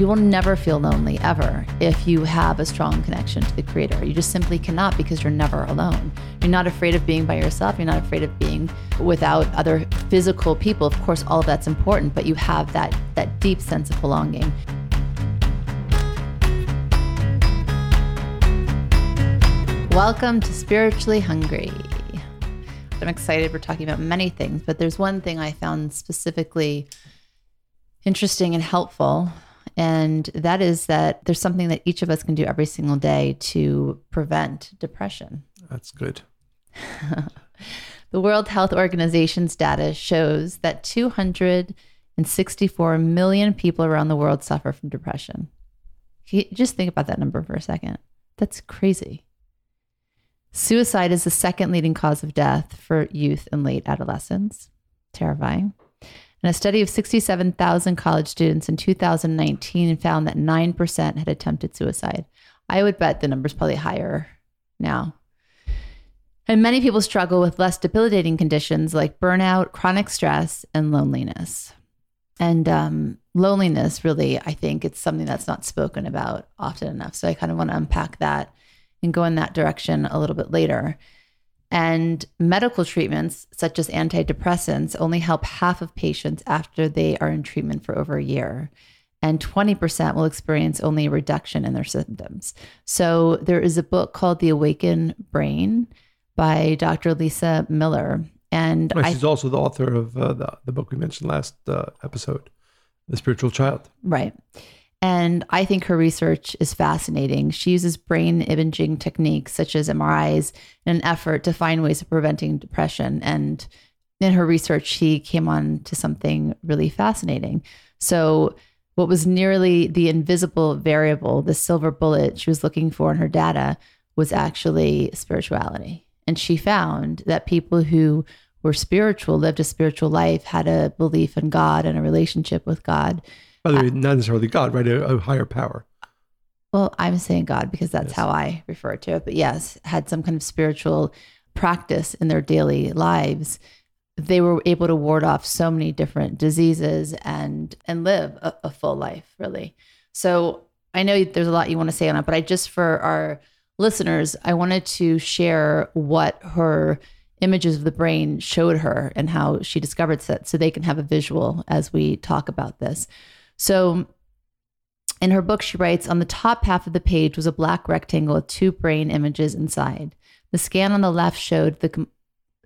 You will never feel lonely ever if you have a strong connection to the creator. You just simply cannot because you're never alone. You're not afraid of being by yourself. You're not afraid of being without other physical people. Of course, all of that's important, but you have that that deep sense of belonging. Welcome to Spiritually Hungry. I'm excited. We're talking about many things, but there's one thing I found specifically interesting and helpful and that is that there's something that each of us can do every single day to prevent depression. That's good. the World Health Organization's data shows that 264 million people around the world suffer from depression. Just think about that number for a second. That's crazy. Suicide is the second leading cause of death for youth and late adolescents. Terrifying. And a study of 67,000 college students in 2019 found that 9% had attempted suicide. I would bet the number's probably higher now. And many people struggle with less debilitating conditions like burnout, chronic stress, and loneliness. And um, loneliness, really, I think it's something that's not spoken about often enough. So I kind of want to unpack that and go in that direction a little bit later. And medical treatments, such as antidepressants, only help half of patients after they are in treatment for over a year. And 20% will experience only a reduction in their symptoms. So there is a book called The Awakened Brain by Dr. Lisa Miller. And she's I, also the author of uh, the, the book we mentioned last uh, episode, The Spiritual Child. Right. And I think her research is fascinating. She uses brain imaging techniques such as MRIs in an effort to find ways of preventing depression. And in her research, she came on to something really fascinating. So, what was nearly the invisible variable, the silver bullet she was looking for in her data, was actually spirituality. And she found that people who were spiritual, lived a spiritual life, had a belief in God and a relationship with God by the way, not necessarily God, right? A, a, higher power. Well, I'm saying God because that's yes. how I refer to it. But yes, had some kind of spiritual practice in their daily lives. They were able to ward off so many different diseases and and live a, a full life, really. So I know there's a lot you want to say on it, but I just for our listeners, I wanted to share what her images of the brain showed her and how she discovered that so they can have a visual as we talk about this. So in her book, she writes on the top half of the page was a black rectangle with two brain images inside. The scan on the left showed the, com-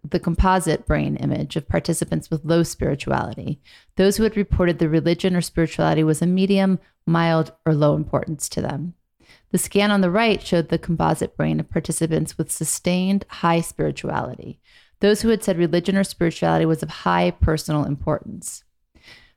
the composite brain image of participants with low spirituality, those who had reported the religion or spirituality was a medium, mild, or low importance to them. The scan on the right showed the composite brain of participants with sustained high spirituality, those who had said religion or spirituality was of high personal importance.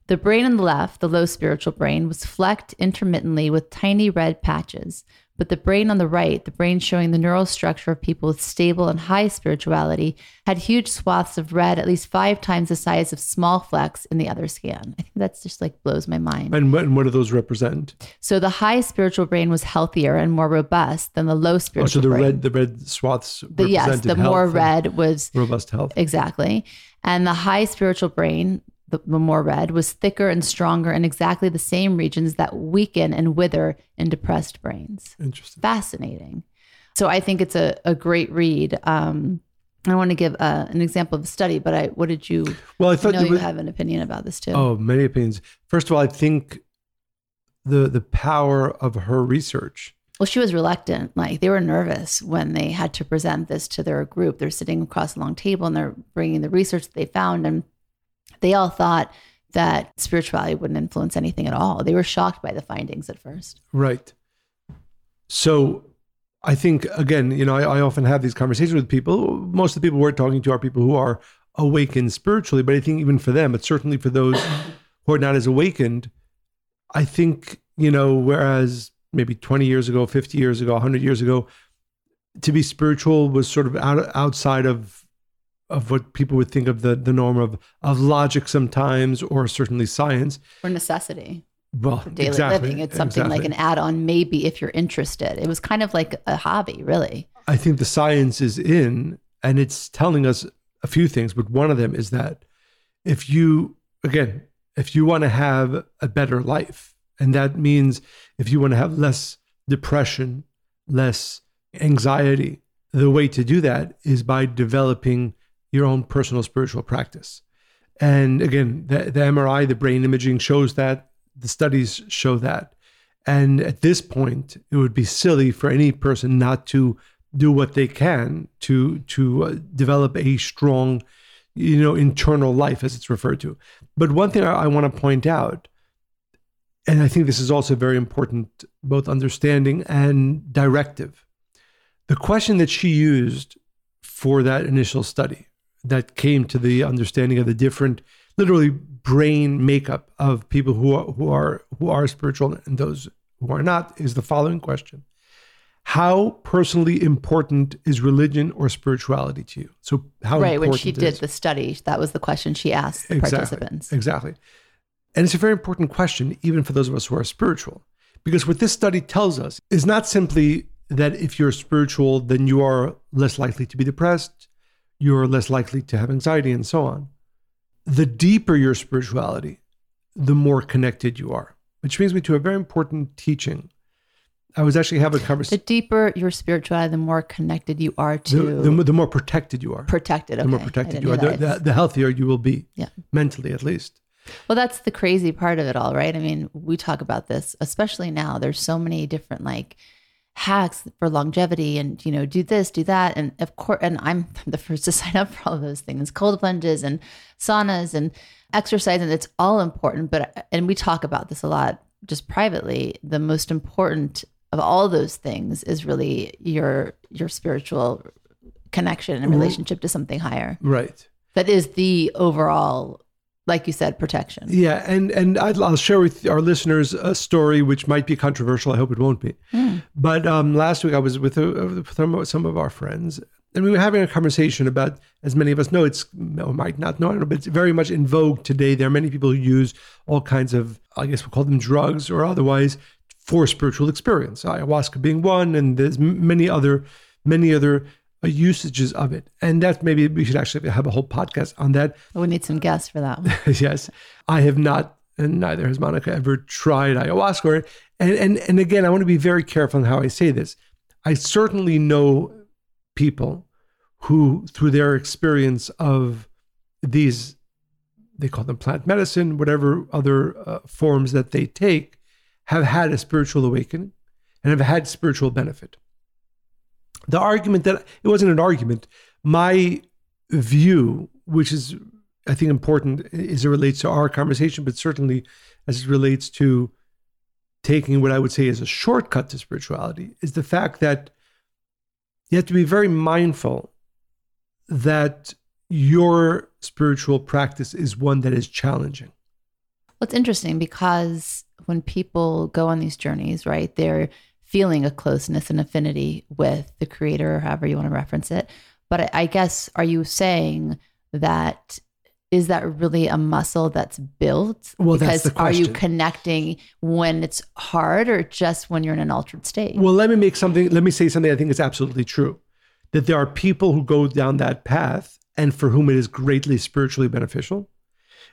The brain on the left, the low spiritual brain, was flecked intermittently with tiny red patches. But the brain on the right, the brain showing the neural structure of people with stable and high spirituality, had huge swaths of red, at least five times the size of small flecks in the other scan. I think that's just like blows my mind. And what, and what do those represent? So the high spiritual brain was healthier and more robust than the low spiritual. Oh, so the brain. red, the red swaths. The, yes, the more red was robust health. Exactly, and the high spiritual brain the, the more red, was thicker and stronger in exactly the same regions that weaken and wither in depressed brains. Interesting. Fascinating. So I think it's a, a great read. Um, I want to give uh, an example of a study, but I, what did you? Well, I thought I you have an opinion about this too. Oh, many opinions. First of all, I think the the power of her research. Well, she was reluctant. Like they were nervous when they had to present this to their group. They're sitting across a long table and they're bringing the research that they found, and they all thought that spirituality wouldn't influence anything at all. They were shocked by the findings at first. Right. So I think, again, you know, I, I, often have these conversations with people. Most of the people we're talking to are people who are awakened spiritually, but I think even for them, but certainly for those who are not as awakened, I think, you know, whereas maybe 20 years ago, 50 years ago, 100 years ago, to be spiritual was sort of out, outside of of what people would think of the the norm of of logic sometimes, or certainly science or necessity. Well, for daily exactly, living, it's something exactly. like an add-on, maybe if you're interested. It was kind of like a hobby, really. I think the science is in, and it's telling us a few things. But one of them is that if you, again, if you want to have a better life, And that means if you want to have less depression, less anxiety, the way to do that is by developing your own personal spiritual practice. And again, the, the MRI, the brain imaging shows that, the studies show that. And at this point, it would be silly for any person not to do what they can to to uh, develop a strong, you know, internal life, as it's referred to. But one thing I, I want to point out, and I think this is also very important, both understanding and directive. The question that she used for that initial study that came to the understanding of the different, literally brain makeup of people who are, who are who are spiritual and those who are not is the following question. How personally important is religion or spirituality to you? So how right when she did the study that was the question she asked the exactly, participants. exactly. And it's a very important question even for those of us who are spiritual because what this study tells us is not simply that if you're spiritual then you are less likely to be depressed you're less likely to have anxiety and so on the deeper your spirituality the more connected you are which brings me to a very important teaching. I was actually having a conversation. The deeper your spirituality, the more connected you are to. The, the, the more protected you are. Protected. Okay. The more protected you are, the, the, the, healthier you will be. Yeah. Mentally, at least. Well, that's the crazy part of it all, right? I mean, we talk about this, especially now. There's so many different like hacks for longevity, and you know, do this, do that, and of course, and I'm the first to sign up for all of those things: cold plunges and saunas and exercise and it's all important. But and we talk about this a lot just privately. The most important of all those things is really your your spiritual connection and mm-hmm. relationship to something higher. Right. That is the overall like you said protection yeah and and i will share with our listeners a story which might be controversial i hope it won't be mm. but um, last week i was with, a, with some of our friends and we were having a conversation about, as many of us know, it's or might not know, but it's very much in vogue today. There are many people who use all kinds of, I guess we'll call them drugs or otherwise, for spiritual experience. Ayahuasca being one, and there's many other, many other uh, usages of it. And that maybe we should actually have a whole podcast on that. We need some guests for that one. yes, I have not, and neither has Monica ever tried ayahuasca. And and and again, I want to be very careful in how I say this. I certainly know people who, through their experience of these, they call them plant medicine, whatever other uh, forms that they take, have had a spiritual awakening and have had spiritual benefit. The argument that it wasn't an argument, my view, which is I think important as it relates to our conversation, but certainly as it relates to taking what I would say is a shortcut to spirituality, is the fact that you have to be very mindful that your spiritual practice is one that is challenging. Well, it's interesting because when people go on these journeys, right, they're feeling a closeness and affinity with the creator, or however you want to reference it. But I guess, are you saying that is that really a muscle that's built? Well, because that's the question. are you connecting when it's hard or just when you're in an altered state? Well, let me make something, let me say something I think is absolutely true that there are people who go down that path and for whom it is greatly spiritually beneficial.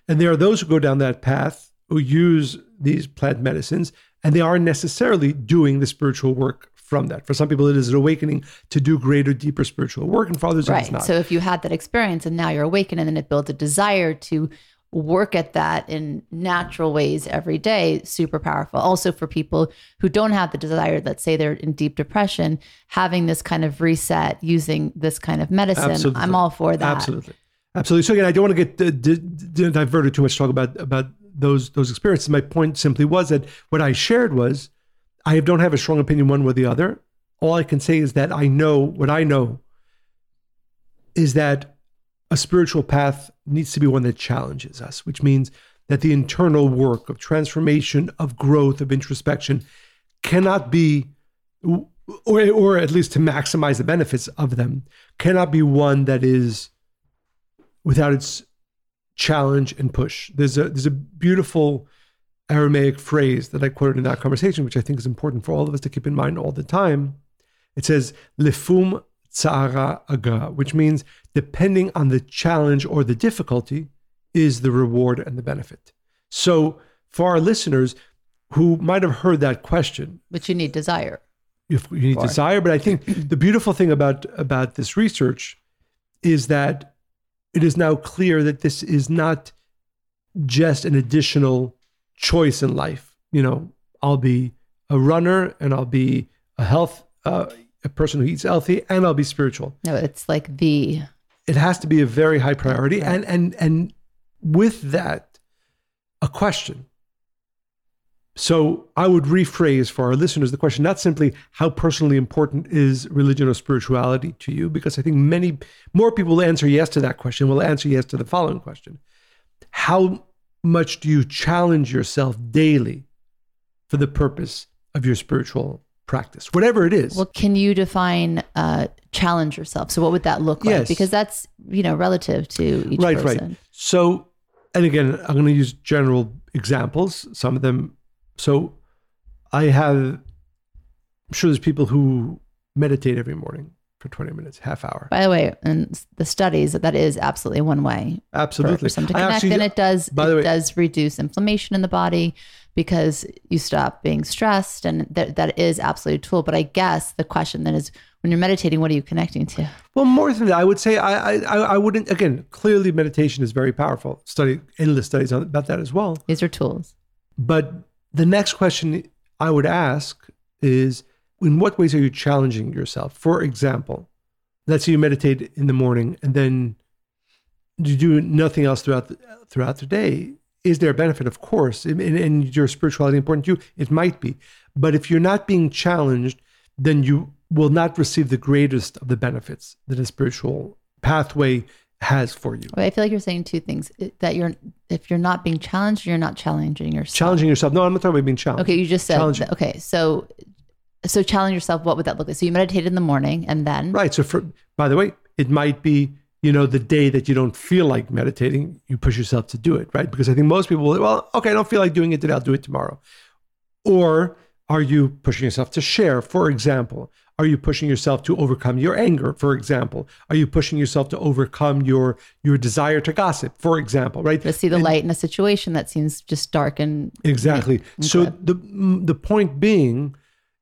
And there are those who go down that path who use these plant medicines and they aren't necessarily doing the spiritual work from that. For some people, it is an awakening to do greater, deeper spiritual work, and for others, right. it's not. So if you had that experience and now you're awakened, and then it builds a desire to work at that in natural ways every day super powerful also for people who don't have the desire let's say they're in deep depression having this kind of reset using this kind of medicine absolutely. i'm all for that absolutely absolutely so again i don't want to get uh, di- di- diverted too much to talk about about those those experiences. My point simply was that what i shared was i don't have a strong opinion one way or the other. All i can say is that i know what i know is that a spiritual path needs to be one that challenges us, which means that the internal work of transformation, of growth, of introspection cannot be, or, or at least to maximize the benefits of them, cannot be one that is without its challenge and push. There's a there's a beautiful Aramaic phrase that I quoted in that conversation, which I think is important for all of us to keep in mind all the time. It says, "Lefum tsara agra," which means depending on the challenge or the difficulty, is the reward and the benefit. So, for our listeners who might have heard that question. But you need desire. You, you need For. desire, but I think the beautiful thing about about this research is that it is now clear that this is not just an additional choice in life. You know, I'll be a runner and I'll be a health uh, a person who eats healthy and I'll be spiritual. No, it's like the It has to be a very high priority, Right. and and and with that, a question. So I would rephrase for our listeners the question not simply how personally important is religion or spirituality to you, because I think many more people will answer yes to that question, will answer yes to the following question. How much do you challenge yourself daily for the purpose of your spiritual practice, whatever it is? well, can you define uh, challenge yourself? So what would that look like? Yes. Because that's you know relative to each right, person. right. So, and again, I'm going to use general examples. Some of them. So, I have. I'm sure there's people who meditate every morning for 20 minutes, half hour. By the way, and the studies that is absolutely one way Absolutely. for some to connect, actually- and it does by the way- does reduce inflammation in the body because you stop being stressed, and that that is absolutely a tool. But I guess the question then is, when you're meditating, what are you connecting to? Well, more than that, I would say I, I I I wouldn't. Again, clearly, meditation is very powerful. Study endless studies about that as well. These are tools. But the next question I would ask is in what ways are you challenging yourself? For example, let's say you meditate in the morning and then you do nothing else throughout the, throughout the day. Is there a benefit? Of course. And, and your spirituality important to you? It might be. But if you're not being challenged, then you will not receive the greatest of the benefits that a spiritual pathway has for you. I feel like you're saying two things: that you're if you're not being challenged, you're not challenging yourself. Challenging yourself. No, I'm not talking about being challenged. Okay, you just said Challenging. okay. So, so challenge yourself. What would that look like? So you meditated in the morning, and then Right. So, for by the way, it might be you know the day that you don't feel like meditating, you push yourself to do it, right? Because I think most people will. Well, okay, I don't feel like doing it today. I'll do it tomorrow. Or are you pushing yourself to share? For example, are you pushing yourself to overcome your anger? For example, are you pushing yourself to overcome your your desire to gossip? For example, right? to see the light in a situation that seems just dark and Exactly. So Okay. the the point being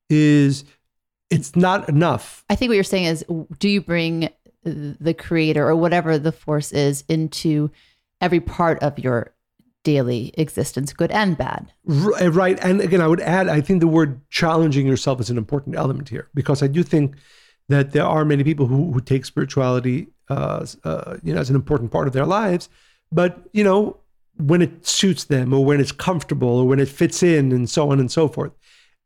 is it's not enough I think what you're saying is, do you bring the creator or whatever the force is into every part of your daily existence, good and bad? Right. And again, I would add, I think the word challenging yourself is an important element here because I do think that there are many people who, who take spirituality, uh, uh, you know, as an important part of their lives. But, you know, when it suits them or when it's comfortable or when it fits in and so on and so forth.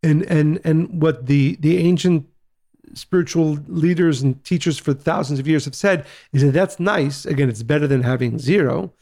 And, and, and what the, the ancient spiritual leaders and teachers for thousands of years have said is that that's nice. Again, it's better than having zero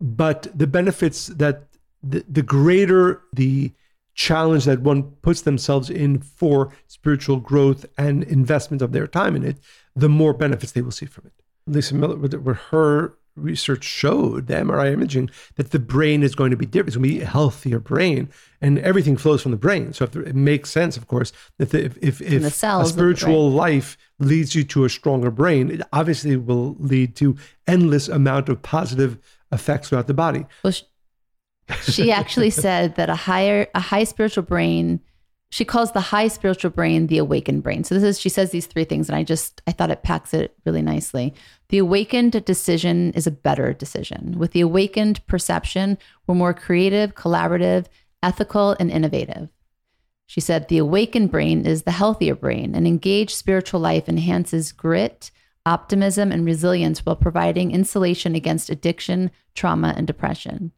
but the benefits that the, the greater the challenge that one puts themselves in for spiritual growth and investment of their time in it, the more benefits they will see from it. Lisa Miller, what what her research showed, the MRI imaging, that the brain is going to be different. It's going to be a healthier brain, and everything flows from the brain. So if there, it makes sense, of course, that the, if if, if the cells a of the brain. spiritual life leads you to a stronger brain, it obviously will lead to endless amount of positive effects throughout the body. Well, she, she actually said that a higher, a high spiritual brain, she calls the high spiritual brain the awakened brain. So this is, she says these three things, and I just, I thought it packs it really nicely. The awakened decision is a better decision. With the awakened perception, we're more creative, collaborative, ethical, and innovative. She said the awakened brain is the healthier brain. An engaged spiritual life enhances grit, optimism, and resilience while providing insulation against addiction, trauma, and depression.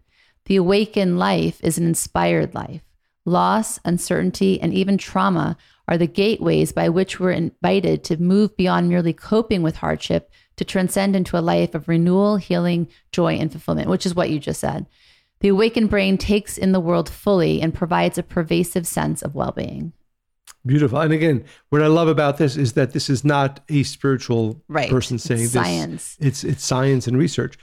The awakened life is an inspired life. Loss, uncertainty, and even trauma are the gateways by which we're invited to move beyond merely coping with hardship to transcend into a life of renewal, healing, joy, and fulfillment, which is what you just said. The awakened brain takes in the world fully and provides a pervasive sense of well being. Beautiful. And again, what I love about this is that this is not a spiritual Right. person It's saying this. science. It's it's science and research.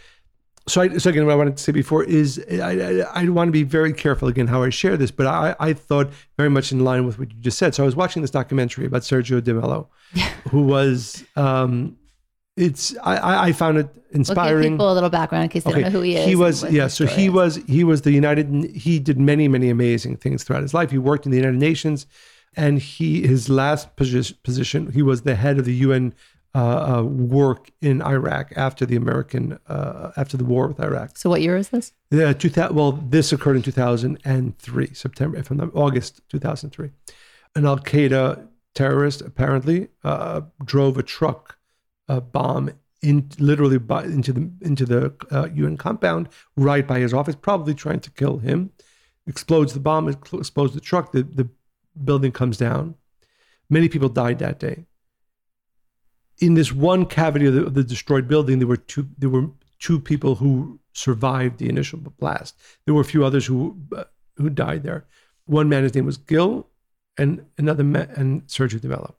So, I, so again, what I wanted to say before is I, I, I want to be very careful again how I share this, but I, I thought very much in line with what you just said. So I was watching this documentary about Sergio De Mello, who was um, it's I, I found it We'll give inspiring. people a little background in case they don't know who he is. He was yeah. So he is. was he was the United. He did many many amazing things throughout his life. He worked in the United Nations, and he his last posi- position he was the head of the UN uh, uh, work in Iraq after the American uh, after the war with Iraq. So what year is this? Yeah, two thousand. Well, this occurred in two thousand and three, September, if I'm August two thousand three. An Al Qaeda terrorist apparently uh, drove a truck uh, bomb in literally by, into the into the uh, UN compound right by his office, probably trying to kill him. Explodes the bomb, explodes the truck. The the building comes down. Many people died that day. In this one cavity of the, of the destroyed building, there were two. There were two people who survived the initial blast. There were a few others who uh, who died there. One man, his name was Gil, and another man, and Sergio De Mello.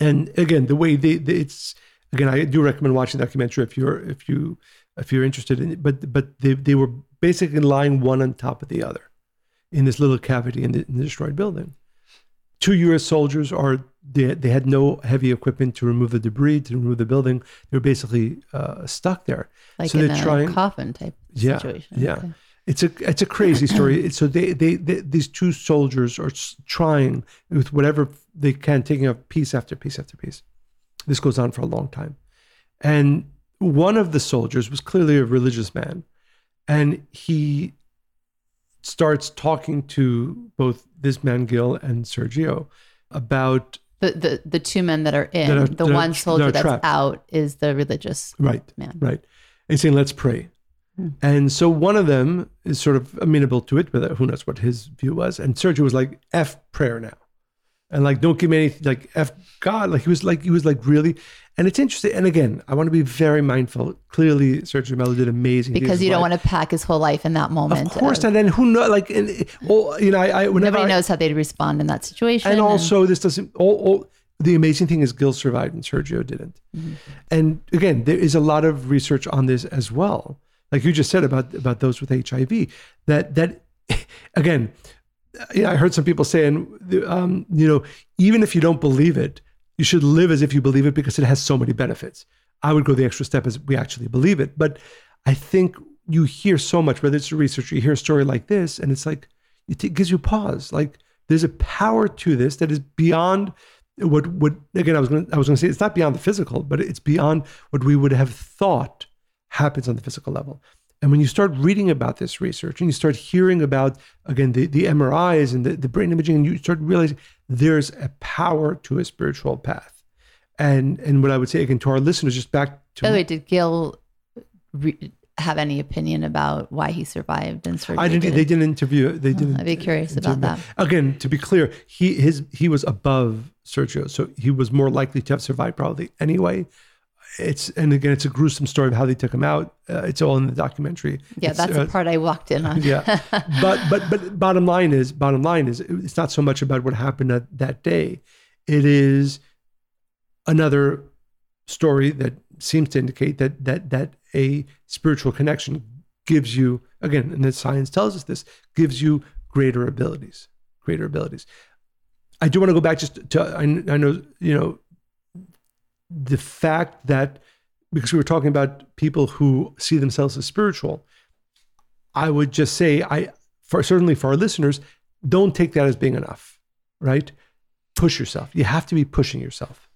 And again, the way they, they, it's again, I do recommend watching the documentary if you're if you if you're interested in it. But but they they were basically lying one on top of the other in this little cavity in the, in the destroyed building. Two U.S. soldiers are they they had no heavy equipment to remove the debris to remove the building. They were basically uh, stuck there. Like So in they're a trying- coffin type Yeah, situation. yeah. Okay. It's a it's a crazy story. so they, they they these two soldiers are trying with whatever they can, taking up piece after piece after piece. This goes on for a long time, and one of the soldiers was clearly a religious man, and he starts talking to both this man Gil and Sergio about The, the the two men that are in That are- the that one that soldier are that's trapped. out is the religious right man. Right. And saying, let's pray. Hmm. And so one of them is sort of amenable to it, but who knows what his view was. And Sergio was like, F prayer now. And like, don't give me anything like F God. Like he was like, he was like really, and it's interesting. And again, I want to be very mindful. Clearly, Sergio Mello did amazing Because you don't life. want to pack his whole life in that moment. Of course of-. And who know, like, and, oh, you know, I, I whenever Nobody I- knows how they'd respond in that situation. and also this doesn't all, all the amazing thing is gil survived and sergio didn't Mm-hmm. and again there is a lot of research on this as well like you just said about about those with hiv that that again you know, i heard some people saying um, you know even if you don't believe it you should live as if you believe it because it has so many benefits. I would go the extra step as we actually believe it. But i think you hear so much whether it's a research you hear a story like this and it's like it t- gives you pause. Like there's a power to this that is beyond what would again I was going I was going to say it's not beyond the physical, but it's beyond what we would have thought happens on the physical level. And when you start reading about this research and you start hearing about again the, the MRIs and the, the brain imaging, and you start realizing there's a power to a spiritual path. And and what I would say again to our listeners, just back to By the way, did Gil re- have any opinion about why he survived and Sergio? I didn't. They didn't interview. They oh, didn't. I'd be curious about that. Again, to be clear, he his he was above Sergio, so he was more likely to have survived probably anyway. It's and again, it's a gruesome story of how they took him out. Uh, it's all in the documentary. Yeah, It's, that's uh, the part I walked in on. yeah, but but but bottom line is bottom line is it's not so much about what happened that, that day. It is another story that seems to indicate that that that a spiritual connection gives you again, and the science tells us this gives you greater abilities, greater abilities. I do want to go back just to I, I know you know the fact that because we were talking about people who see themselves as spiritual, I would just say I for certainly for our listeners, don't take that as being enough, right? Push yourself. You have to be pushing yourself.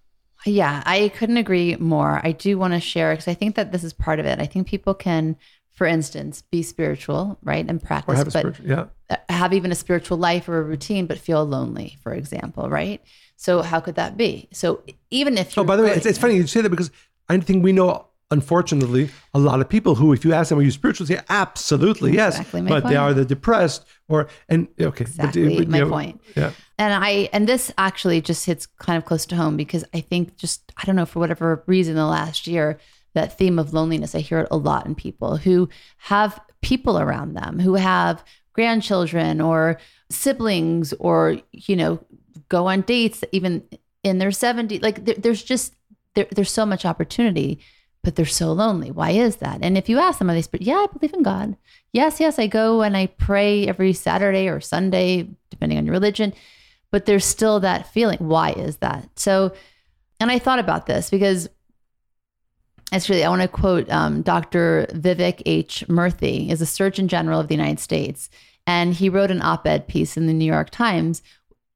Yeah, I couldn't agree more. I do want to share because I think that this is part of it. I think people can, for instance, be spiritual, right, and Or practice, have a but yeah. uh, have even a spiritual life or a routine, but feel lonely, for example, right? So how could that be? So even if Oh, by the way, it's, it's funny you say that because I think we know, unfortunately, a lot of people who, if you ask them, are you spiritual? Say, absolutely, Exactly yes. But they are the depressed or, and okay. Exactly but, my know, point. Yeah. And I and this actually just hits kind of close to home because I think just I don't know for whatever reason the last year that theme of loneliness. I hear it a lot in people who have people around them who have grandchildren or siblings or you know go on dates even in their 70s like there, there's just there, there's so much opportunity but they're so lonely. Why is that? And if you ask them are they yeah i believe in god. Yes yes i go and i pray every saturday or sunday depending on your religion but there's still that feeling. Why is that? So and i thought about this because Actually, I want to quote um, Dr. Vivek H. Murthy, is a Surgeon General of the United States, and he wrote an op-ed piece in the New York Times.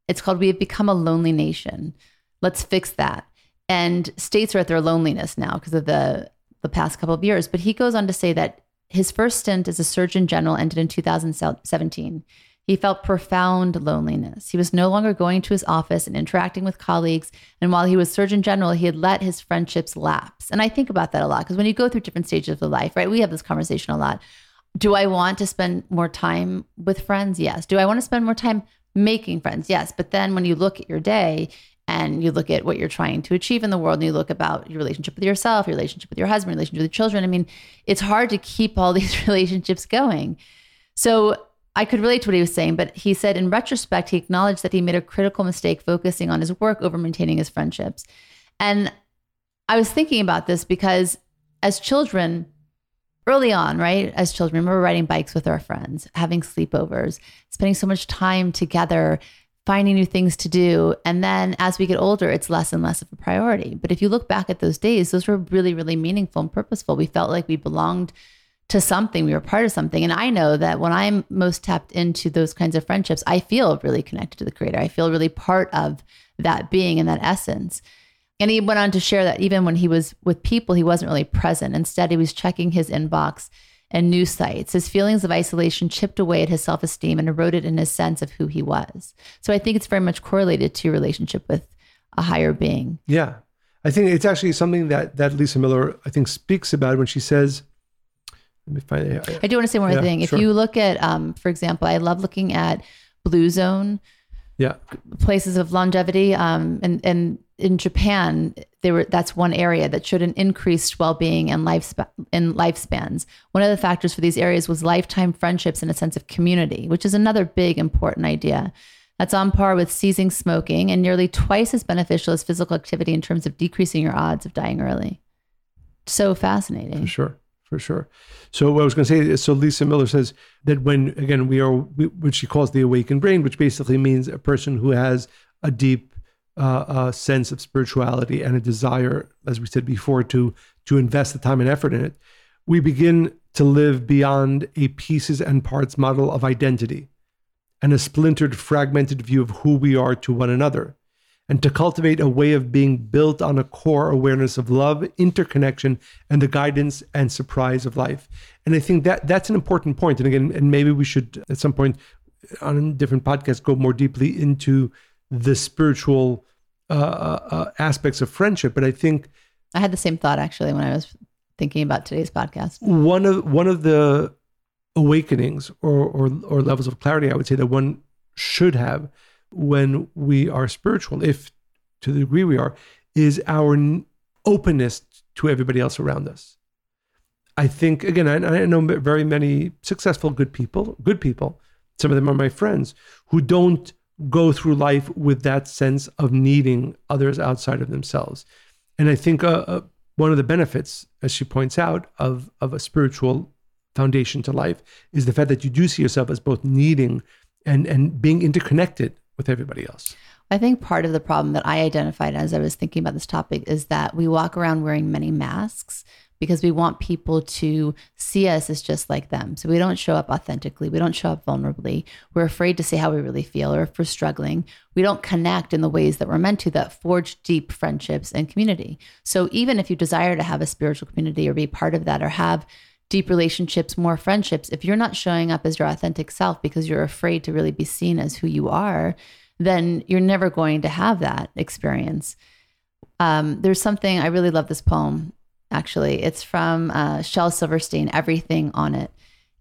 It's called "We Have Become a Lonely Nation." Let's fix that. And states are at their loneliness now because of the the past couple of years. But he goes on to say that his first stint as a Surgeon General ended in 2017. He felt profound loneliness. He was no longer going to his office and interacting with colleagues. And while he was Surgeon General, he had let his friendships lapse. And I think about that a lot because when you go through different stages of life, right? We have this conversation a lot. Do I want to spend more time with friends? Yes. Do I want to spend more time making friends? Yes. But then when you look at your day and you look at what you're trying to achieve in the world and you look about your relationship with yourself, your relationship with your husband, your relationship with your children, I mean, it's hard to keep all these relationships going. So I could relate to what he was saying, but he said in retrospect, he acknowledged that he made a critical mistake focusing on his work over maintaining his friendships. And I was thinking about this because as children, early on, right, as children, were riding bikes with our friends, having sleepovers, spending so much time together, finding new things to do. And then as we get older, it's less and less of a priority. But if you look back at those days, those were really, really meaningful and purposeful. We felt like we belonged to something, we were part of something. And I know that when I'm most tapped into those kinds of friendships, I feel really connected to the creator. I feel really part of that being and that essence. And he went on to share that even when he was with people, he wasn't really present. Instead, he was checking his inbox and news sites. His feelings of isolation chipped away at his self esteem and eroded in his sense of who he was. So I think it's very much correlated to your relationship with a higher being. Yeah. I think it's actually something that, that Lisa Miller, I think, speaks about when she says, let me find it. I do want to say one more yeah, thing. If sure. you look at, um, for example, I love looking at Blue Zone. Yeah. Places of longevity. Um, and, and in Japan, they were that's one area that showed an increased well-being and lifespan in lifespans. One of the factors for these areas was lifetime friendships and a sense of community, which is another big important idea. That's on par with ceasing smoking and nearly twice as beneficial as physical activity in terms of decreasing your odds of dying early. So fascinating. For sure for sure. So what I was going to say is, so Lisa Miller says that when again we are what she calls the awakened brain, which basically means a person who has a deep uh, uh, sense of spirituality and a desire, as we said before, to to invest the time and effort in it, we begin to live beyond a pieces and parts model of identity and a splintered, fragmented view of who we are to one another and to cultivate a way of being built on a core awareness of love, interconnection, and the guidance and surprise of life. And I think that that's an important point. And again, and maybe we should at some point on a different podcast go more deeply into the spiritual uh, uh, uh aspects of friendship. But I think I had the same thought actually when I was thinking about today's podcast. One of one of the awakenings or or, or levels of clarity I would say that one should have when we are spiritual, if to the degree we are, is our openness to everybody else around us. I think, again, I, I know very many successful, good people, good people, some of them are my friends, who don't go through life with that sense of needing others outside of themselves. And I think uh, uh, one of the benefits, as she points out, of, of a spiritual foundation to life is the fact that you do see yourself as both needing and, and being interconnected with everybody else. I think part of the problem that I identified as I was thinking about this topic is that we walk around wearing many masks because we want people to see us as just like them. So we don't show up authentically. We don't show up vulnerably. We're afraid to say how we really feel, or if we're struggling, we don't connect in the ways that we're meant to that forge deep friendships and community. So even if you desire to have a spiritual community or be part of that or have deep relationships, more friendships, if you're not showing up as your authentic self because you're afraid to really be seen as who you are, then you're never going to have that experience. Um, there's something, I really love this poem, actually. It's from uh, Shel Silverstein, Everything on It.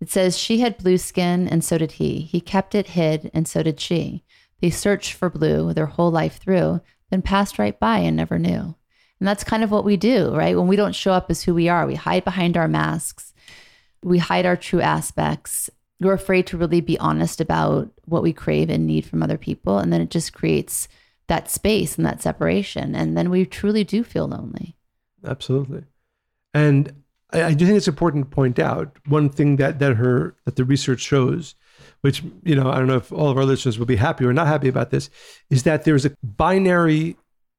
It says, She had blue skin, and so did he. He kept it hid, and so did she. They searched for blue their whole life through, then passed right by and never knew. And that's kind of what we do, right? When we don't show up as who we are, we hide behind our masks we hide our true aspects. We're afraid to really be honest about what we crave and need from other people. And then it just creates that space and that separation. And then we truly do feel lonely. Absolutely. And I, I do think it's important to point out one thing that that her that the research shows, which you know I don't know if all of our listeners will be happy or not happy about this, is that there's a binary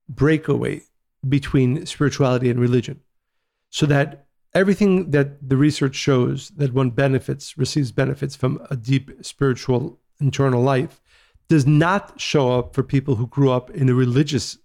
breakaway between spirituality and religion. so that everything that the research shows that one benefits, receives benefits from a deep spiritual internal life, does not show up for people who grew up in a religious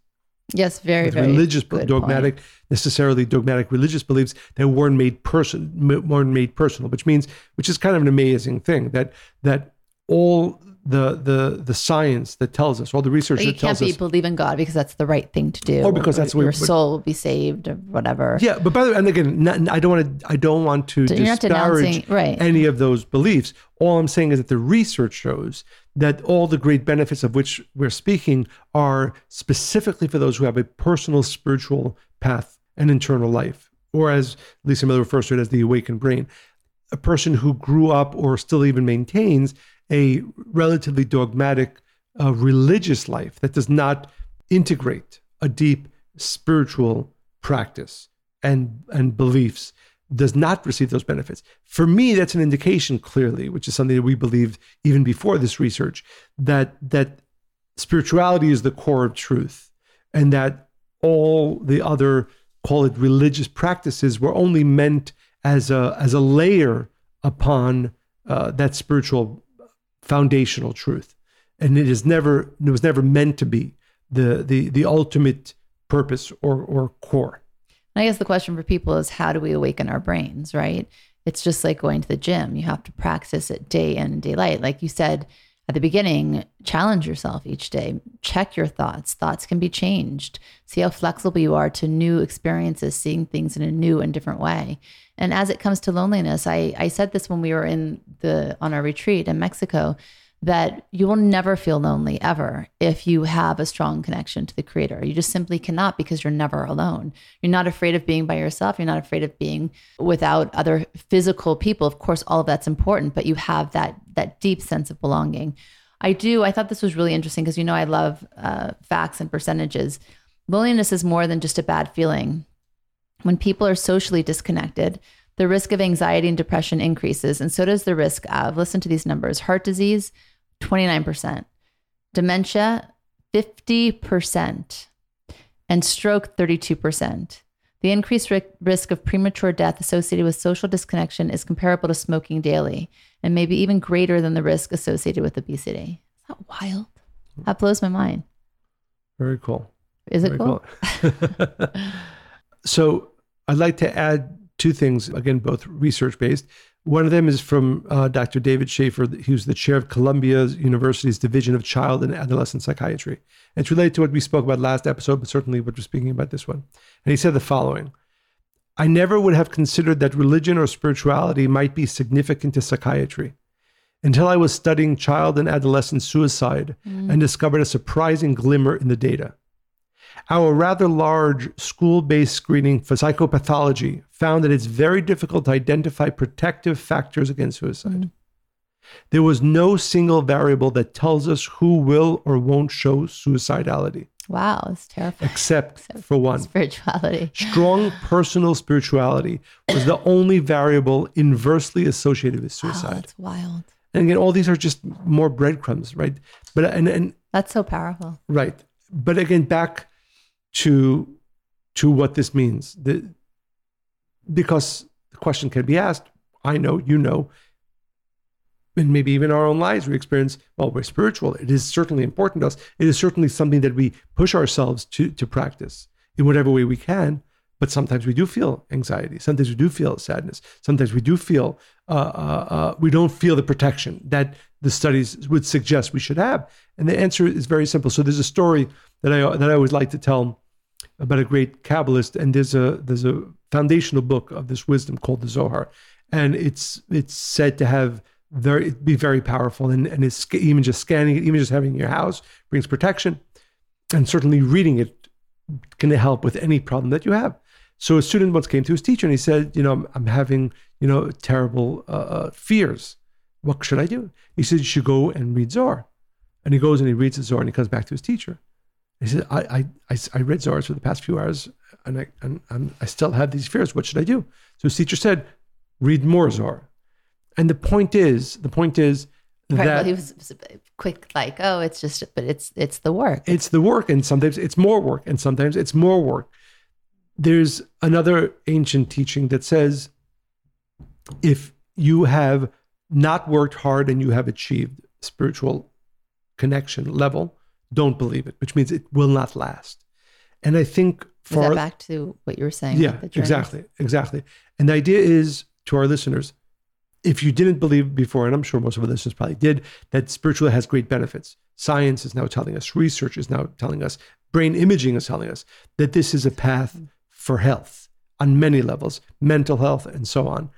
Yes, very, very religious dogmatic point. necessarily dogmatic religious beliefs that weren't made person weren't made personal which means which is kind of an amazing thing that that all the the the science that tells us all the research you that can't tells us believe in God because that's the right thing to do, Or because that's your but- soul will be saved or whatever. yeah but by the way and again not, i don't want to i don't want to So disparage right. any of those beliefs all i'm saying is that the research shows that all the great benefits of which we're speaking are specifically for those who have a personal spiritual path and internal life or as lisa miller refers to it as the awakened brain a person who grew up or still even maintains a relatively dogmatic uh, religious life that does not integrate a deep spiritual practice and and beliefs does not receive those benefits. For me, that's an indication clearly, which is something that we believed even before this research, that that spirituality is the core of truth, and that all the other call it religious practices were only meant as a as a layer upon uh, that spiritual foundational truth, and it is never it was never meant to be the the the ultimate purpose or or core. I guess the question for people is how do we awaken our brains, right? It's just like going to the gym. You have to practice it day in and day light. Like you said at the beginning, challenge yourself each day. Check your thoughts. Thoughts can be changed. See how flexible you are to new experiences, seeing things in a new and different way. And as it comes to loneliness, I, I said this when we were in the on our retreat in Mexico that you will never feel lonely ever if you have a strong connection to the creator. You just simply cannot because you're never alone. You're not afraid of being by yourself. You're not afraid of being without other physical people. Of course, all of that's important, but you have that that deep sense of belonging. I do. I thought this was really interesting because you know I love uh, facts and percentages. Loneliness is more than just a bad feeling. When people are socially disconnected, the risk of anxiety and depression increases, and so does the risk of, listen to these numbers heart disease, 29%, dementia, 50%, and stroke, 32%. The increased ri- risk of premature death associated with social disconnection is comparable to smoking daily and maybe even greater than the risk associated with obesity. Is that wild? That blows my mind. Very cool. Is it Very cool? cool. so I'd like to add two things, again, both research based. One of them is from uh, Dr. David Shaffer, who's the chair of Columbia University's Division of Child and Adolescent Psychiatry. And it's related to what we spoke about last episode, but certainly what we're speaking about this one. And he said the following I never would have considered that religion or spirituality might be significant to psychiatry until I was studying child and adolescent suicide and discovered a surprising glimmer in the data. Our rather large school based screening for psychopathology found that it's very difficult to identify protective factors against suicide. There was no single variable that tells us who will or won't show suicidality, Wow, it's terrifying. except for one. Spirituality. Strong personal spirituality was the only variable inversely associated with suicide. Wow, that's wild. And again, all these are just more breadcrumbs, right? But and and That's so powerful. Right. But again, back to to what this means. The, because the question can be asked, I know, you know, and maybe even our own lives, we experience, well, we're spiritual. It is certainly important to us. It is certainly something that we push ourselves to to practice in whatever way we can. But sometimes we do feel anxiety. Sometimes we do feel sadness. Sometimes we do feel uh, uh, uh, we don't feel the protection that the studies would suggest we should have. And the answer is very simple. So there's a story that I that I always like to tell about a great Kabbalist, and there's a there's a foundational book of this wisdom called the Zohar, and it's it's said to have very be very powerful, and and it's even just scanning it, even just having it in your house brings protection, and certainly reading it can help with any problem that you have. So a student once came to his teacher and he said, you know, I'm, I'm having you know terrible uh, uh, fears. What should I do? He said, you should go and read Zohar, and he goes and he reads the Zohar and he comes back to his teacher. He said, I, I, I, I read Zohar for the past few hours and I, and, and I still have these fears. What should I do? So his teacher said, read more Zohar. And the point is, the point is Right. that well, he was quick, like, oh, it's just, but it's it's the work. it's the work and sometimes it's more work and sometimes it's more work. there's another ancient teaching that says if you have not worked hard and you have achieved spiritual connection level, don't believe it, which means it will not last. And I think for back to what you were saying. Yeah, exactly, exactly. And the idea is to our listeners, if you didn't believe before, and I'm sure most of our listeners probably did, that spiritual has great benefits. Science is now telling us, research is now telling us, brain imaging is telling us that this is a path mm. for health on many levels, mental health, and so on.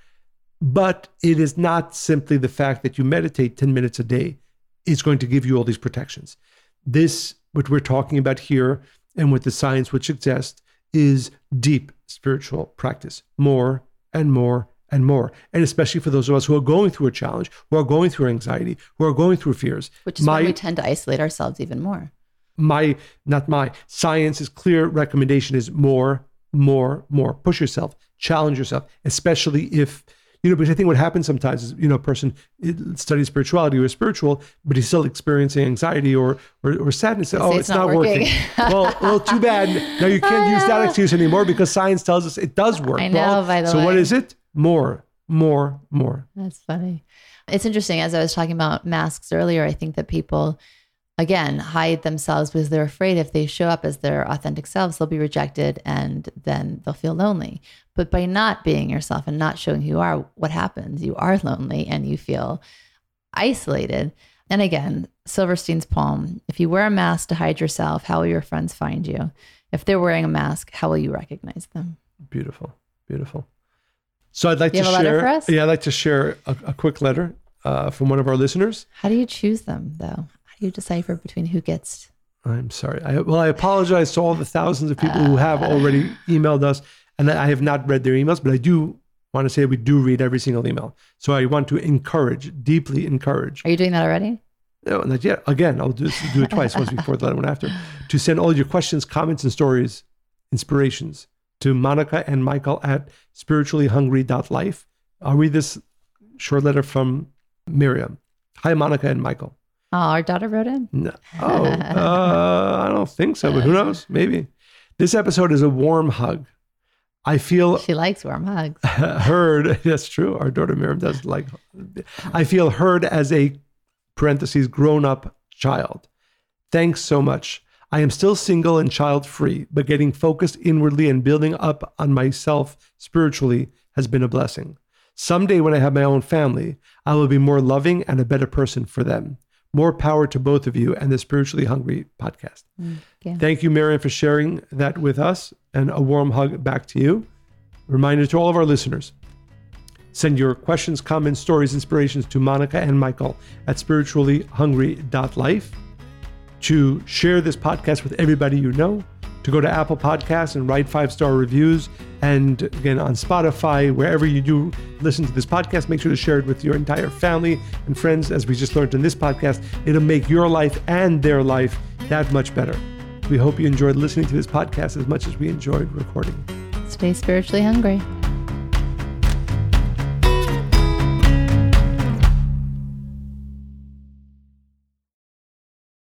But it is not simply the fact that you meditate 10 minutes a day is going to give you all these protections. This, what we're talking about here, and what the science would suggest, is deep spiritual practice, more and more and more. And especially for those of us who are going through a challenge, who are going through anxiety, who are going through fears. Which is my, why we tend to isolate ourselves even more. My, not my, science's clear recommendation is more, more, more. Push yourself, challenge yourself, especially if you know, because I think what happens sometimes is, you know, a person eh, studies spirituality or is spiritual, but he's still experiencing anxiety or or, or sadness. Oh, it's, it's, not, not working. working. well, well, too bad. Now you can't use that excuse anymore because science tells us it does work. I know, well, by the so way. So what is it? More, more, more. That's funny. It's interesting. As I was talking about masks earlier, I think that people again hide themselves because they're afraid if they show up as their authentic selves they'll be rejected and then they'll feel lonely but by not being yourself and not showing who you are what happens? You are lonely and you feel isolated. And again silverstein's poem if you wear a mask to hide yourself how will your friends find you? If they're wearing a mask how will you recognize them? Beautiful beautiful. So i'd like you to share yeah i'd like to share a, a quick letter uh, from one of our listeners. How do you choose them though? How do you decipher between who gets? I'm sorry. I, well, I apologize to all the thousands of people uh, who have already emailed us, and I have not read their emails, but I do want to say we do read every single email. So I want to encourage, deeply encourage. Are you doing that already? No, not yet. Again, I'll do, do it twice, once before, the other one after. To send all your questions, comments, and stories, inspirations to Monica and Michael at spirituallyhungry.life. I'll read this short letter from Miriam. Hi, Monica and Michael. Oh, our daughter wrote in? No. Oh, uh, I don't think so, but who knows? Maybe. This episode is a warm hug. I feel she likes warm hugs. heard. That's true. Our daughter Miriam does like. I feel heard as a parentheses grown up child. Thanks so much. I am still single and child free, but getting focused inwardly and building up on myself spiritually has been a blessing. Someday, when I have my own family, I will be more loving and a better person for them. More power to both of you and the Spiritually Hungry podcast. Mm, yeah. Thank you, Marion, for sharing that with us, and a warm hug back to you. Reminder to all of our listeners send your questions, comments, stories, inspirations to Monica and Michael at spirituallyhungry.life. To share this podcast with everybody you know, to go to Apple Podcasts and write five star reviews. And again, on Spotify, wherever you do listen to this podcast, make sure to share it with your entire family and friends. As we just learned in this podcast, it'll make your life and their life that much better. We hope you enjoyed listening to this podcast as much as we enjoyed recording. Stay spiritually hungry.